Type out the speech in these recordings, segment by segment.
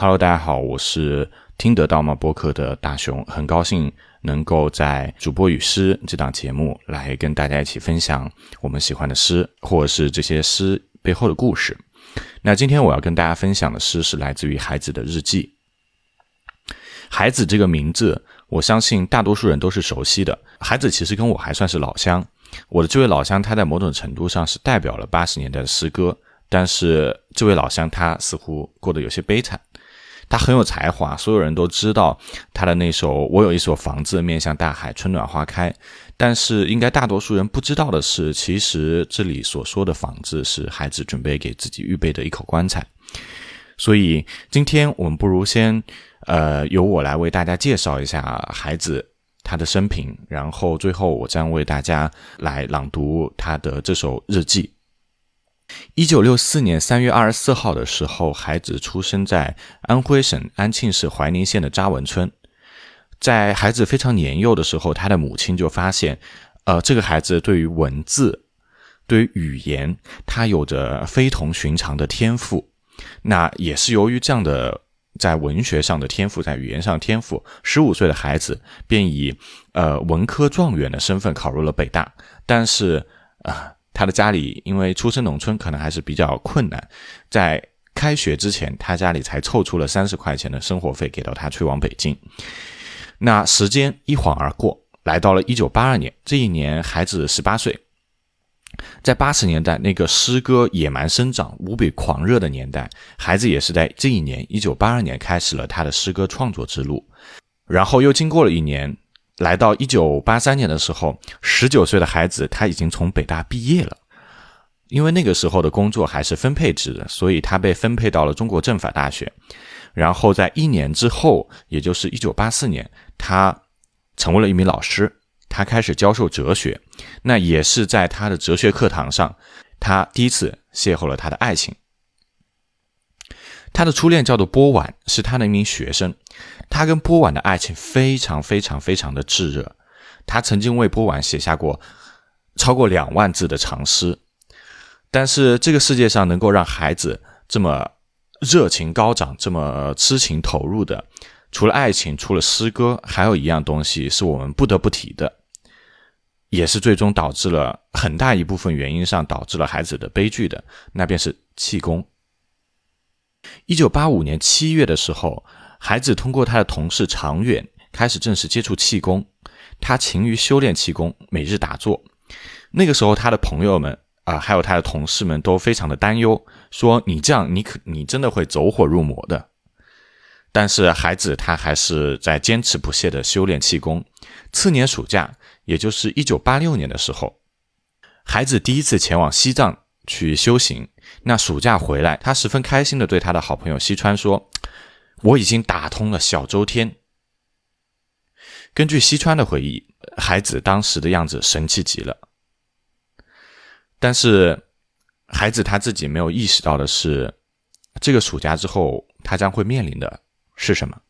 Hello，大家好，我是听得到吗播客的大熊，很高兴能够在主播与诗这档节目来跟大家一起分享我们喜欢的诗，或者是这些诗背后的故事。那今天我要跟大家分享的诗是来自于孩子的日记。孩子这个名字，我相信大多数人都是熟悉的。孩子其实跟我还算是老乡，我的这位老乡，他在某种程度上是代表了八十年代的诗歌。但是这位老乡他似乎过得有些悲惨，他很有才华，所有人都知道他的那首《我有一所房子面向大海，春暖花开》。但是应该大多数人不知道的是，其实这里所说的房子是孩子准备给自己预备的一口棺材。所以今天我们不如先，呃，由我来为大家介绍一下孩子他的生平，然后最后我将为大家来朗读他的这首日记。一九六四年三月二十四号的时候，孩子出生在安徽省安庆市怀宁县的扎文村。在孩子非常年幼的时候，他的母亲就发现，呃，这个孩子对于文字、对于语言，他有着非同寻常的天赋。那也是由于这样的在文学上的天赋，在语言上天赋，十五岁的孩子便以呃文科状元的身份考入了北大。但是啊。他的家里因为出身农村，可能还是比较困难。在开学之前，他家里才凑出了三十块钱的生活费给到他去往北京。那时间一晃而过，来到了一九八二年，这一年孩子十八岁。在八十年代那个诗歌野蛮生长、无比狂热的年代，孩子也是在这一年一九八二年开始了他的诗歌创作之路。然后又经过了一年。来到一九八三年的时候，十九岁的孩子他已经从北大毕业了。因为那个时候的工作还是分配制的，所以他被分配到了中国政法大学。然后在一年之后，也就是一九八四年，他成为了一名老师，他开始教授哲学。那也是在他的哲学课堂上，他第一次邂逅了他的爱情。他的初恋叫做波婉，是他的一名学生。他跟波婉的爱情非常非常非常的炙热。他曾经为波婉写下过超过两万字的长诗。但是这个世界上能够让孩子这么热情高涨、这么痴情投入的，除了爱情，除了诗歌，还有一样东西是我们不得不提的，也是最终导致了很大一部分原因上导致了孩子的悲剧的，那便是气功。一九八五年七月的时候，孩子通过他的同事常远开始正式接触气功。他勤于修炼气功，每日打坐。那个时候，他的朋友们啊，还有他的同事们都非常的担忧，说：“你这样，你可你真的会走火入魔的。”但是孩子他还是在坚持不懈的修炼气功。次年暑假，也就是一九八六年的时候，孩子第一次前往西藏去修行。那暑假回来，他十分开心的对他的好朋友西川说：“我已经打通了小周天。”根据西川的回忆，孩子当时的样子神气极了。但是，孩子他自己没有意识到的是，这个暑假之后，他将会面临的是什么？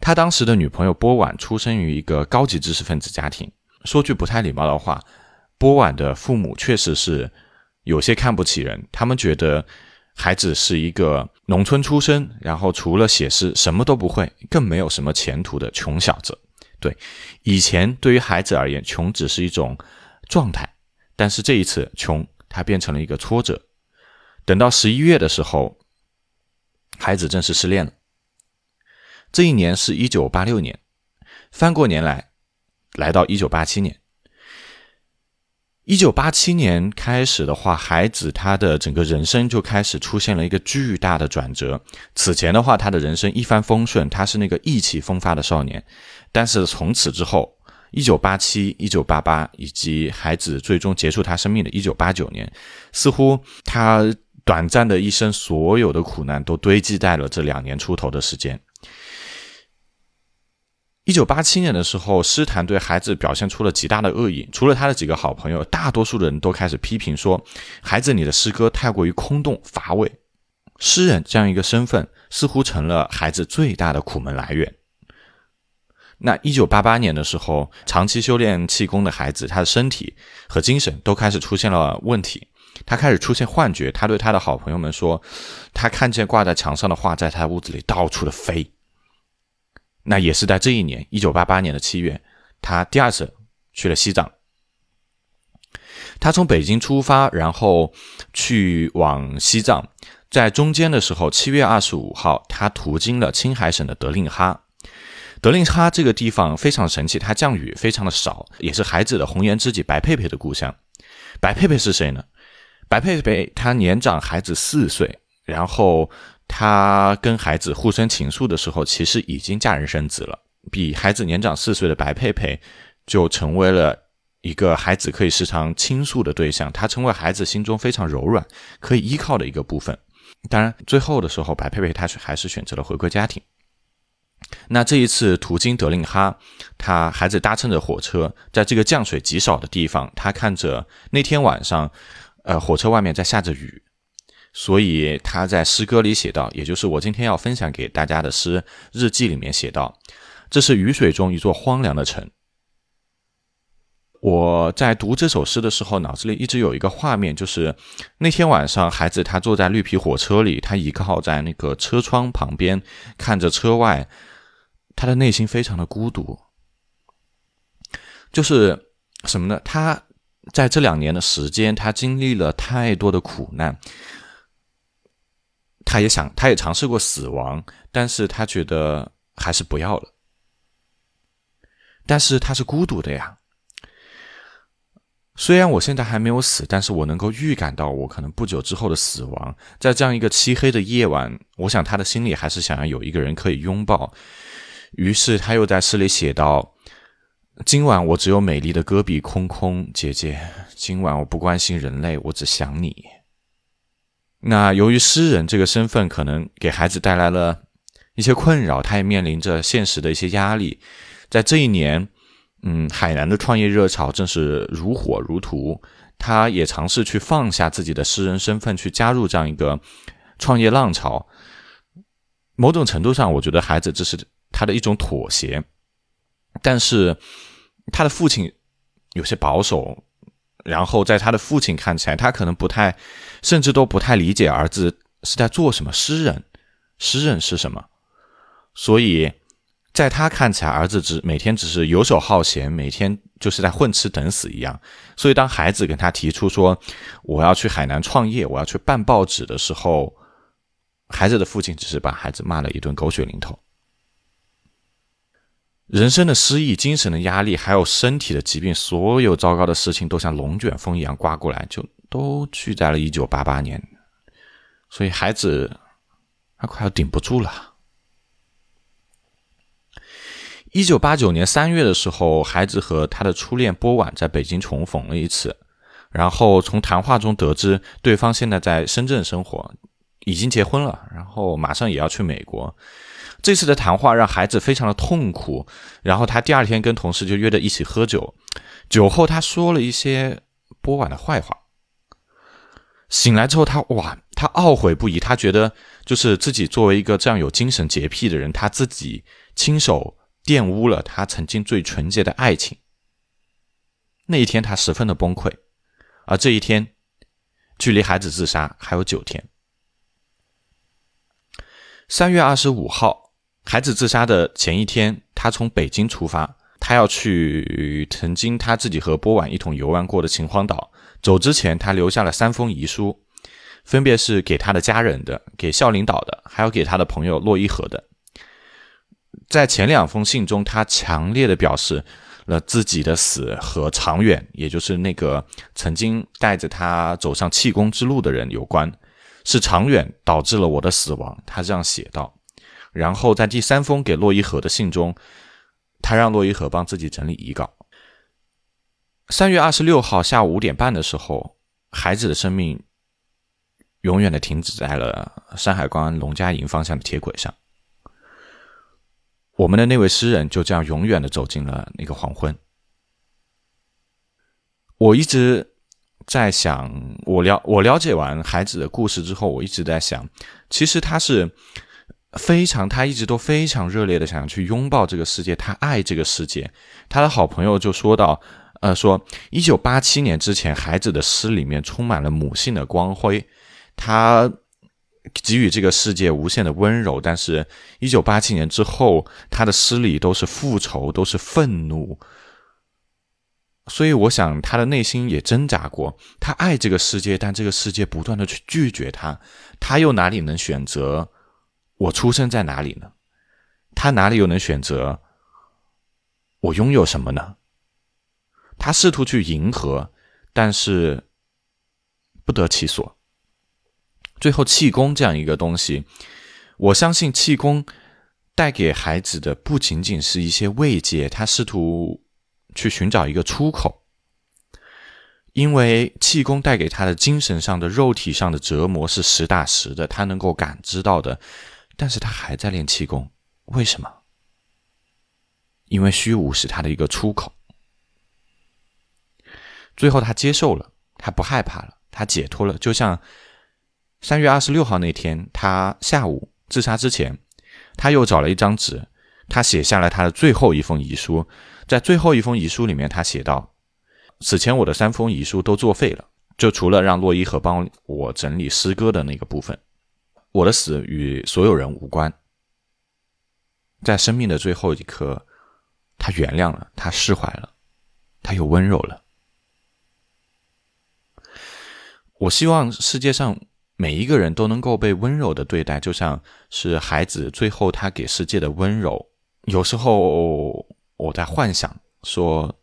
他当时的女朋友波婉出生于一个高级知识分子家庭。说句不太礼貌的话。波婉的父母确实是有些看不起人，他们觉得孩子是一个农村出身，然后除了写诗什么都不会，更没有什么前途的穷小子。对，以前对于孩子而言，穷只是一种状态，但是这一次穷，它变成了一个挫折。等到十一月的时候，孩子正式失恋了。这一年是一九八六年，翻过年来，来到一九八七年。一九八七年开始的话，孩子他的整个人生就开始出现了一个巨大的转折。此前的话，他的人生一帆风顺，他是那个意气风发的少年。但是从此之后，一九八七、一九八八，以及孩子最终结束他生命的一九八九年，似乎他短暂的一生所有的苦难都堆积在了这两年出头的时间。一九八七年的时候，诗坛对孩子表现出了极大的恶意。除了他的几个好朋友，大多数的人都开始批评说：“孩子，你的诗歌太过于空洞乏味。”诗人这样一个身份，似乎成了孩子最大的苦闷来源。那一九八八年的时候，长期修炼气功的孩子，他的身体和精神都开始出现了问题。他开始出现幻觉。他对他的好朋友们说，他看见挂在墙上的画在他屋子里到处的飞。那也是在这一年，一九八八年的七月，他第二次去了西藏。他从北京出发，然后去往西藏，在中间的时候，七月二十五号，他途经了青海省的德令哈。德令哈这个地方非常神奇，它降雨非常的少，也是孩子的红颜知己白佩佩的故乡。白佩佩是谁呢？白佩佩她年长孩子四岁，然后她跟孩子互生情愫的时候，其实已经嫁人生子了。比孩子年长四岁的白佩佩就成为了一个孩子可以时常倾诉的对象，她成为孩子心中非常柔软、可以依靠的一个部分。当然，最后的时候，白佩佩她还是选择了回归家庭。那这一次途经德令哈，他孩子搭乘着火车，在这个降水极少的地方，他看着那天晚上，呃，火车外面在下着雨，所以他在诗歌里写道，也就是我今天要分享给大家的诗日记里面写道：“这是雨水中一座荒凉的城。”我在读这首诗的时候，脑子里一直有一个画面，就是那天晚上，孩子他坐在绿皮火车里，他倚靠在那个车窗旁边，看着车外。他的内心非常的孤独，就是什么呢？他在这两年的时间，他经历了太多的苦难，他也想，他也尝试过死亡，但是他觉得还是不要了。但是他是孤独的呀。虽然我现在还没有死，但是我能够预感到我可能不久之后的死亡。在这样一个漆黑的夜晚，我想他的心里还是想要有一个人可以拥抱。于是他又在诗里写道：“今晚我只有美丽的戈壁空空，姐姐，今晚我不关心人类，我只想你。”那由于诗人这个身份，可能给孩子带来了一些困扰，他也面临着现实的一些压力。在这一年，嗯，海南的创业热潮正是如火如荼，他也尝试去放下自己的诗人身份，去加入这样一个创业浪潮。某种程度上，我觉得孩子这是。他的一种妥协，但是他的父亲有些保守，然后在他的父亲看起来，他可能不太，甚至都不太理解儿子是在做什么。诗人，诗人是什么？所以在他看起来，儿子只每天只是游手好闲，每天就是在混吃等死一样。所以当孩子跟他提出说我要去海南创业，我要去办报纸的时候，孩子的父亲只是把孩子骂了一顿狗血淋头。人生的失意、精神的压力，还有身体的疾病，所有糟糕的事情都像龙卷风一样刮过来，就都聚在了一九八八年。所以孩子他快要顶不住了。一九八九年三月的时候，孩子和他的初恋波婉在北京重逢了一次，然后从谈话中得知对方现在在深圳生活，已经结婚了，然后马上也要去美国。这次的谈话让孩子非常的痛苦，然后他第二天跟同事就约着一起喝酒，酒后他说了一些波婉的坏话。醒来之后，他哇，他懊悔不已，他觉得就是自己作为一个这样有精神洁癖的人，他自己亲手玷污了他曾经最纯洁的爱情。那一天他十分的崩溃，而这一天距离孩子自杀还有九天。三月二十五号。孩子自杀的前一天，他从北京出发，他要去曾经他自己和波婉一同游玩过的秦皇岛。走之前，他留下了三封遗书，分别是给他的家人的、给校领导的，还有给他的朋友洛伊河的。在前两封信中，他强烈的表示了自己的死和长远，也就是那个曾经带着他走上气功之路的人有关，是长远导致了我的死亡。他这样写道。然后在第三封给洛伊河的信中，他让洛伊河帮自己整理遗稿。三月二十六号下午五点半的时候，孩子的生命永远的停止在了山海关龙家营方向的铁轨上。我们的那位诗人就这样永远的走进了那个黄昏。我一直在想，我了我了解完孩子的故事之后，我一直在想，其实他是。非常，他一直都非常热烈的想要去拥抱这个世界，他爱这个世界。他的好朋友就说到：“呃，说一九八七年之前，孩子的诗里面充满了母性的光辉，他给予这个世界无限的温柔。但是，一九八七年之后，他的诗里都是复仇，都是愤怒。所以，我想他的内心也挣扎过。他爱这个世界，但这个世界不断的去拒绝他，他又哪里能选择我出生在哪里呢？他哪里又能选择我拥有什么呢？他试图去迎合，但是不得其所。最后，气功这样一个东西，我相信气功带给孩子的不仅仅是一些慰藉，他试图去寻找一个出口。因为气功带给他的精神上的、肉体上的折磨是实打实的，他能够感知到的，但是他还在练气功，为什么？因为虚无是他的一个出口。最后，他接受了，他不害怕了，他解脱了。就像三月二十六号那天，他下午自杀之前，他又找了一张纸，他写下了他的最后一封遗书。在最后一封遗书里面，他写道：“此前我的三封遗书都作废了，就除了让洛伊和帮我整理诗歌的那个部分。我的死与所有人无关。在生命的最后一刻，他原谅了，他释怀了，他又温柔了。”我希望世界上每一个人都能够被温柔的对待，就像是孩子最后他给世界的温柔。有时候我在幻想说，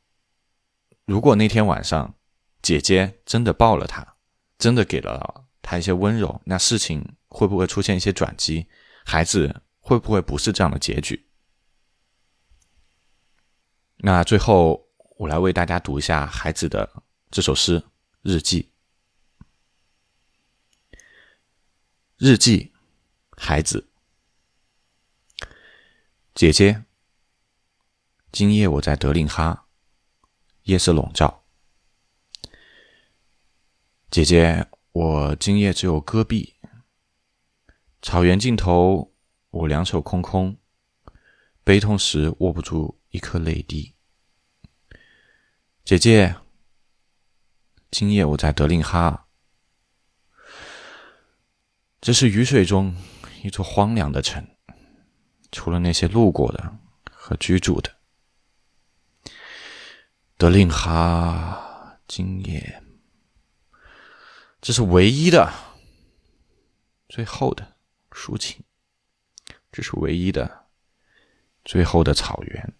如果那天晚上姐姐真的抱了他，真的给了他一些温柔，那事情会不会出现一些转机？孩子会不会不是这样的结局？那最后我来为大家读一下孩子的这首诗日记。日记，孩子，姐姐。今夜我在德令哈，夜色笼罩。姐姐，我今夜只有戈壁，草原尽头，我两手空空，悲痛时握不住一颗泪滴。姐姐，今夜我在德令哈。这是雨水中一座荒凉的城，除了那些路过的和居住的。德令哈，今夜，这是唯一的、最后的抒情，这是唯一的、最后的草原。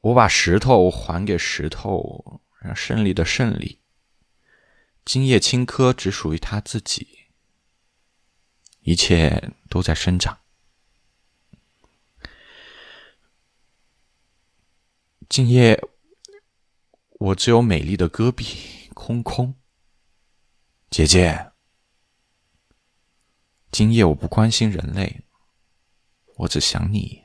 我把石头还给石头，让胜利的胜利。今夜青稞只属于他自己，一切都在生长。今夜我只有美丽的戈壁，空空。姐姐，今夜我不关心人类，我只想你。